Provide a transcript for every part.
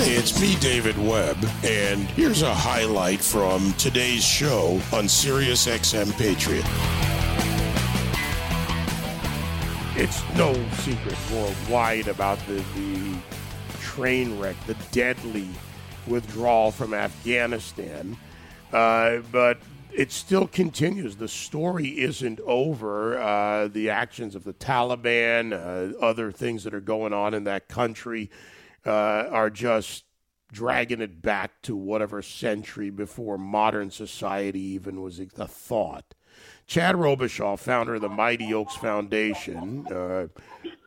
It's me, David Webb, and here's a highlight from today's show on Sirius XM Patriot. It's no secret worldwide about the, the train wreck, the deadly withdrawal from Afghanistan. Uh, but it still continues. The story isn't over. Uh, the actions of the Taliban, uh, other things that are going on in that country, uh, are just dragging it back to whatever century before modern society even was a thought. Chad Robichaux, founder of the Mighty Oaks Foundation, uh,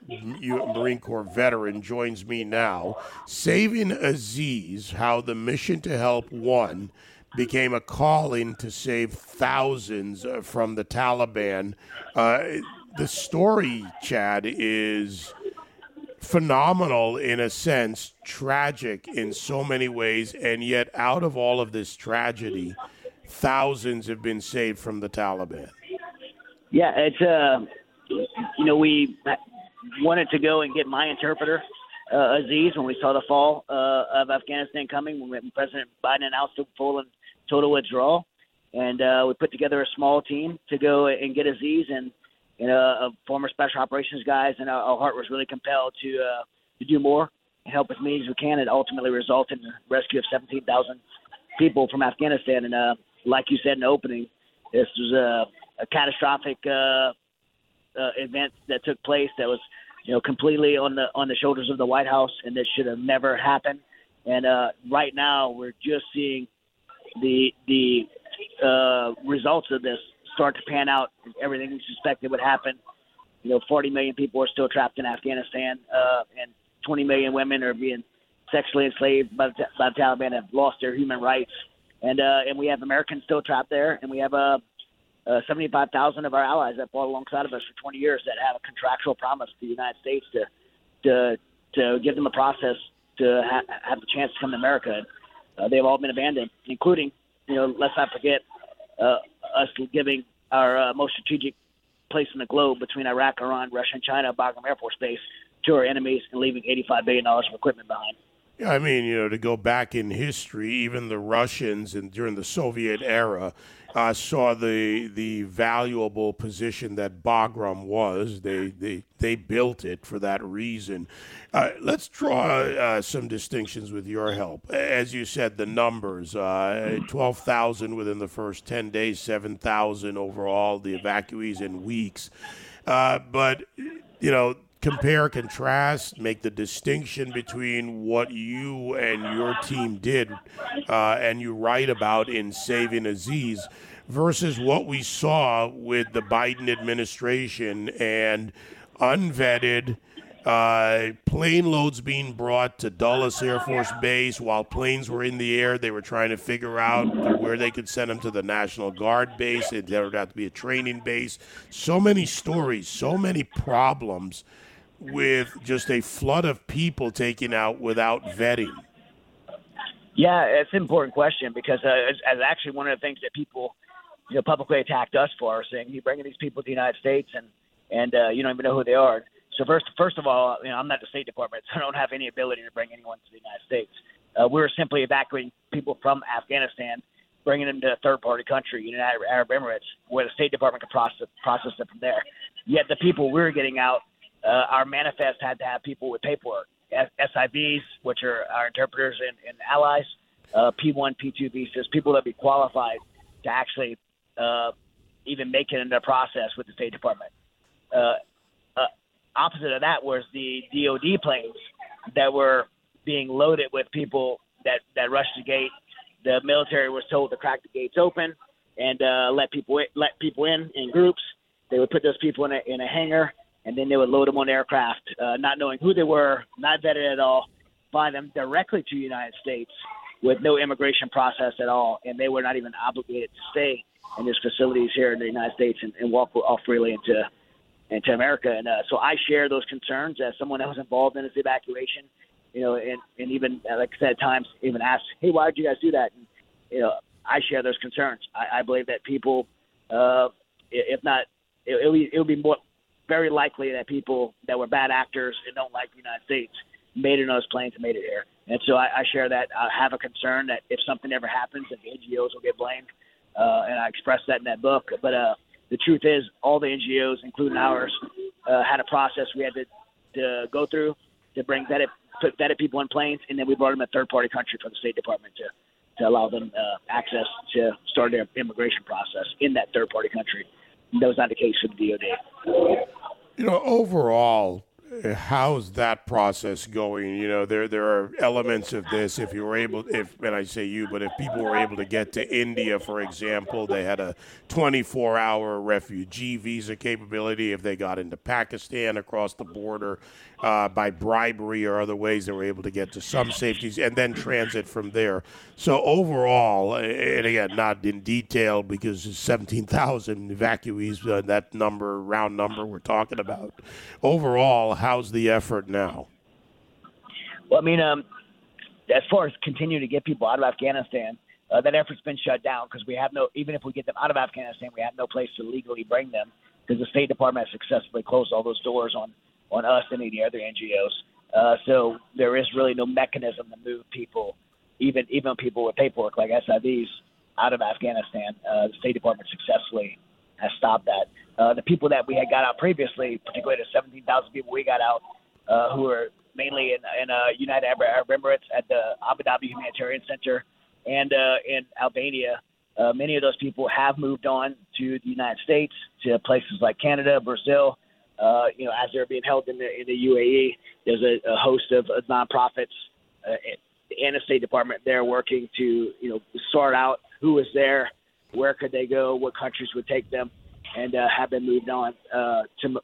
Marine Corps veteran, joins me now. Saving Aziz, how the mission to help one became a calling to save thousands uh, from the Taliban. Uh, the story, Chad, is phenomenal in a sense, tragic in so many ways, and yet out of all of this tragedy, thousands have been saved from the Taliban. Yeah, it's uh, you know, we wanted to go and get my interpreter, uh, Aziz, when we saw the fall uh, of Afghanistan coming, when President Biden announced the full and total withdrawal, and uh, we put together a small team to go and get Aziz and you know, uh, former special operations guys, and our, our heart was really compelled to uh, to do more, and help as many as we can, and ultimately result in the rescue of 17,000 people from Afghanistan. And uh, like you said in the opening, this was a, a catastrophic uh, uh, event that took place that was, you know, completely on the on the shoulders of the White House, and this should have never happened. And uh, right now, we're just seeing the the uh, results of this start to pan out. Everything we suspected would happen. You know, 40 million people are still trapped in Afghanistan, uh, and 20 million women are being sexually enslaved by the, by the Taliban, have lost their human rights, and uh, and we have Americans still trapped there, and we have uh, uh, 75,000 of our allies that fought alongside of us for 20 years that have a contractual promise to the United States to to to give them a process to ha- have the chance to come to America. Uh, they've all been abandoned, including, you know, let's not forget uh, us giving our uh, most strategic place in the globe between Iraq, Iran, Russia, and China, Bagram Air Force Base, to our enemies and leaving $85 billion of equipment behind. I mean, you know, to go back in history, even the Russians and during the Soviet era, uh, saw the the valuable position that Bagram was. They they they built it for that reason. Uh, let's draw uh, some distinctions with your help. As you said, the numbers: uh, twelve thousand within the first ten days, seven thousand overall. The evacuees in weeks, uh, but you know compare, contrast, make the distinction between what you and your team did uh, and you write about in Saving Aziz versus what we saw with the Biden administration and unvetted uh, plane loads being brought to Dulles Air Force Base while planes were in the air. They were trying to figure out where they could send them to the National Guard base. There would have to be a training base. So many stories, so many problems with just a flood of people taken out without vetting? Yeah, it's an important question because uh, it's, it's actually one of the things that people, you know, publicly attacked us for, saying you're bringing these people to the United States and and uh, you don't even know who they are. So first, first of all, you know, I'm not the State Department, so I don't have any ability to bring anyone to the United States. Uh, we were simply evacuating people from Afghanistan, bringing them to a third-party country, United Arab Emirates, where the State Department could process process them from there. Yet the people we were getting out uh, our manifest had to have people with paperwork, SIVs, which are our interpreters and, and allies, uh, P1, P2 visas, people that be qualified to actually uh, even make it in the process with the State Department. Uh, uh, opposite of that was the DoD planes that were being loaded with people that that rushed the gate. The military was told to crack the gates open and uh, let people let people in in groups. They would put those people in a in a hangar and then they would load them on aircraft, uh, not knowing who they were, not vetted at all, fly them directly to the United States with no immigration process at all, and they were not even obligated to stay in these facilities here in the United States and, and walk off freely into into America. And uh, so I share those concerns as someone that was involved in this evacuation. You know, and, and even uh, like I said, at times even ask, "Hey, why did you guys do that?" And you know, I share those concerns. I, I believe that people, uh, if not, it, it, would it would be more very likely that people that were bad actors and don't like the United States made it on those planes and made it here. And so I, I share that. I have a concern that if something ever happens, that the NGOs will get blamed, uh, and I express that in that book. But uh, the truth is, all the NGOs, including ours, uh, had a process we had to, to go through to bring vetted, put vetted people in planes, and then we brought them a third-party country for the State Department to to allow them uh, access to start their immigration process in that third-party country. That was not the case for the DoD. You know, overall, how's that process going? You know, there there are elements of this. If you were able, if and I say you, but if people were able to get to India, for example, they had a 24-hour refugee visa capability. If they got into Pakistan across the border uh, by bribery or other ways, they were able to get to some safeties and then transit from there. So overall, and again, not in detail because 17,000 evacuees, uh, that number, round number we're talking about. Overall, how's the effort now? Well, I mean, um, as far as continuing to get people out of Afghanistan, uh, that effort's been shut down because we have no, even if we get them out of Afghanistan, we have no place to legally bring them because the State Department has successfully closed all those doors on, on us and any other NGOs. Uh, so there is really no mechanism to move people, even even people with paperwork like SIVs, out of Afghanistan. Uh, the State Department successfully has stopped that. Uh, the people that we had got out previously, particularly the 17,000 people we got out, uh, who were mainly in, in uh, United Arab Emirates at the Abu Dhabi Humanitarian Center and uh, in Albania, uh, many of those people have moved on to the United States, to places like Canada, Brazil. Uh, you know, as they're being held in the in the UAE, there's a, a host of nonprofits uh, and the State Department there working to you know sort out who is there, where could they go, what countries would take them, and uh, have been moved on uh, to, uh,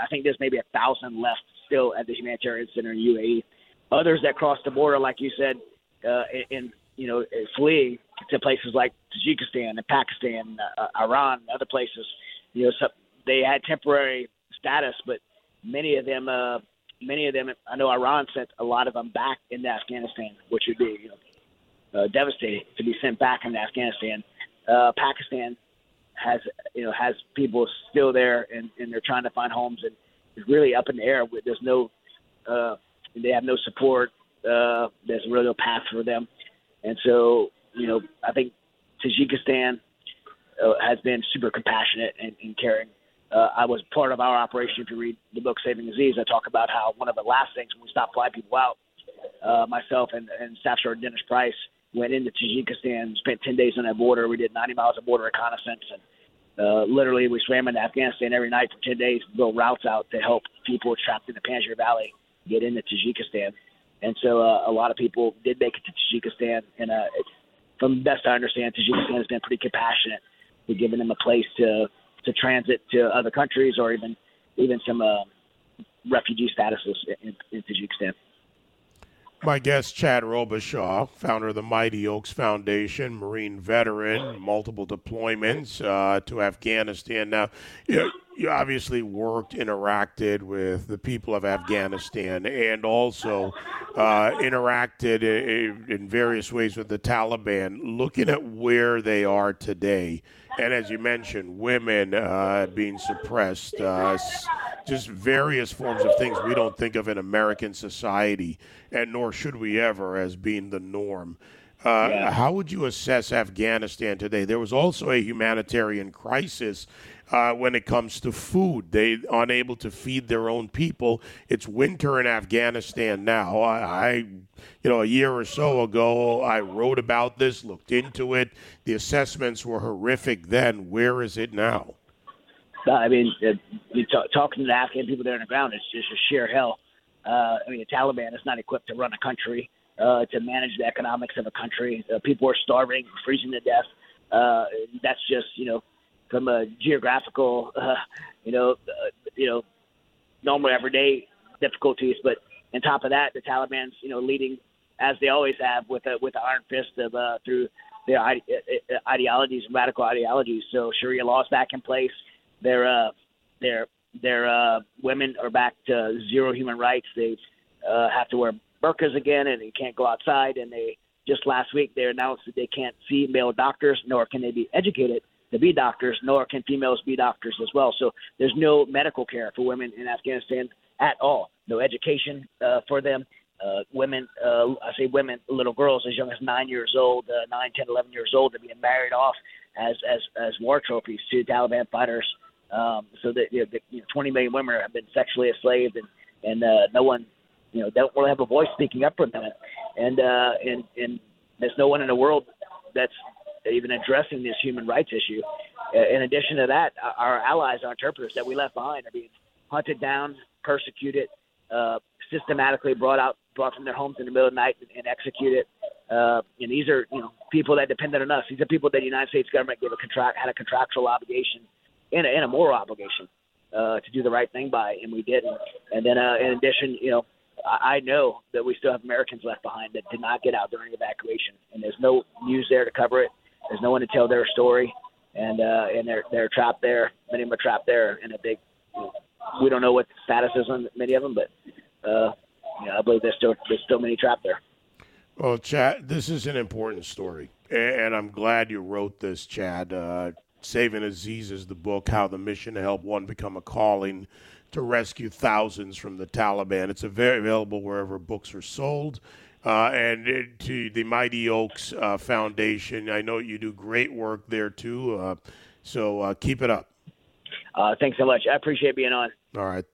I think there's maybe a thousand left still at the humanitarian center in UAE. Others that cross the border, like you said, uh, in you know fleeing to places like Tajikistan and Pakistan, uh, Iran, other places. You know, so they had temporary status, but many of them, uh, many of them, I know Iran sent a lot of them back into Afghanistan, which would be you know, uh, devastating to be sent back into Afghanistan. Uh, Pakistan has you know has people still there and, and they're trying to find homes and it's really up in the air. There's no uh, they have no support. Uh, there's really no path for them, and so you know I think Tajikistan uh, has been super compassionate and, and caring. Uh, I was part of our operation. If you read the book Saving Aziz, I talk about how one of the last things when we stopped flying people out, uh, myself and, and Staff Sergeant Dennis Price went into Tajikistan, spent 10 days on that border. We did 90 miles of border reconnaissance, and uh, literally we swam into Afghanistan every night for 10 days, build routes out to help people trapped in the Panjshir Valley get into Tajikistan. And so uh, a lot of people did make it to Tajikistan, and uh, from the best I understand, Tajikistan has been pretty compassionate with giving them a place to to transit to other countries or even even some uh, refugee statuses in, in Tajikistan. My guest, Chad Robichaux, founder of the Mighty Oaks Foundation, Marine veteran, multiple deployments uh, to Afghanistan. Now, you, you obviously worked, interacted with the people of Afghanistan, and also uh, interacted in, in various ways with the Taliban. Looking at where they are today, and as you mentioned, women uh, being suppressed, uh, just various forms of things we don't think of in American society, and nor should we ever as being the norm. Uh, yeah. How would you assess Afghanistan today? There was also a humanitarian crisis uh, when it comes to food. They unable to feed their own people. It's winter in Afghanistan now. I, I, you know, a year or so ago, I wrote about this, looked into it. The assessments were horrific then. Where is it now? I mean, uh, you talk, talking to the Afghan people there on the ground, it's just a sheer hell. Uh, I mean, the Taliban is not equipped to run a country, uh, to manage the economics of a country. Uh, people are starving, freezing to death. Uh, that's just, you know, from a geographical, uh, you know, uh, you know, normal everyday difficulties. But on top of that, the Taliban's, you know, leading as they always have with a with the iron fist of uh, through their ide- uh, uh, ideologies, radical ideologies. So Sharia law is back in place their uh, their their uh, women are back to zero human rights. They uh, have to wear burqas again, and they can't go outside. And they just last week they announced that they can't see male doctors, nor can they be educated to be doctors, nor can females be doctors as well. So there's no medical care for women in Afghanistan at all. No education uh, for them. uh, women, uh, I say women, little girls as young as nine years old, uh, nine, ten, eleven years old, are being married off as as as war trophies to Taliban fighters. Um, so that you know, the, you know, 20 million women have been sexually enslaved, and and uh, no one, you know, don't really have a voice speaking up for them. And uh, and and there's no one in the world that's even addressing this human rights issue. Uh, in addition to that, our allies, our interpreters that we left behind, are being hunted down, persecuted, uh, systematically brought out, brought from their homes in the middle of the night and, and executed. Uh, and these are, you know, people that depended on us. These are people that the United States government gave a contract, had a contractual obligation and a, and a moral obligation uh, to do the right thing by, and we didn't. and then, uh, in addition, you know, I, I know that we still have Americans left behind that did not get out during evacuation, and there's no news there to cover it. There's no one to tell their story, and uh, and they're they're trapped there. Many of them are trapped there in a big. You know, we don't know what the status is on many of them, but uh, you know, I believe there's still there's still many trapped there. Well, Chad, this is an important story, and I'm glad you wrote this, Chad. Uh, Saving Aziz is the book, How the Mission to Help One Become a Calling to Rescue Thousands from the Taliban. It's available wherever books are sold. Uh, and to the Mighty Oaks uh, Foundation, I know you do great work there too. Uh, so uh, keep it up. Uh, thanks so much. I appreciate being on. All right.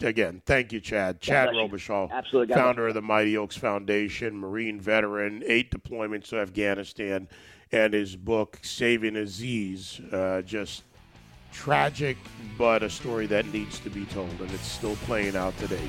Again, thank you, Chad. Chad Robichaux, Absolutely. founder of the Mighty Oaks Foundation, Marine veteran, eight deployments to Afghanistan, and his book, Saving Aziz, uh, just tragic, but a story that needs to be told, and it's still playing out today.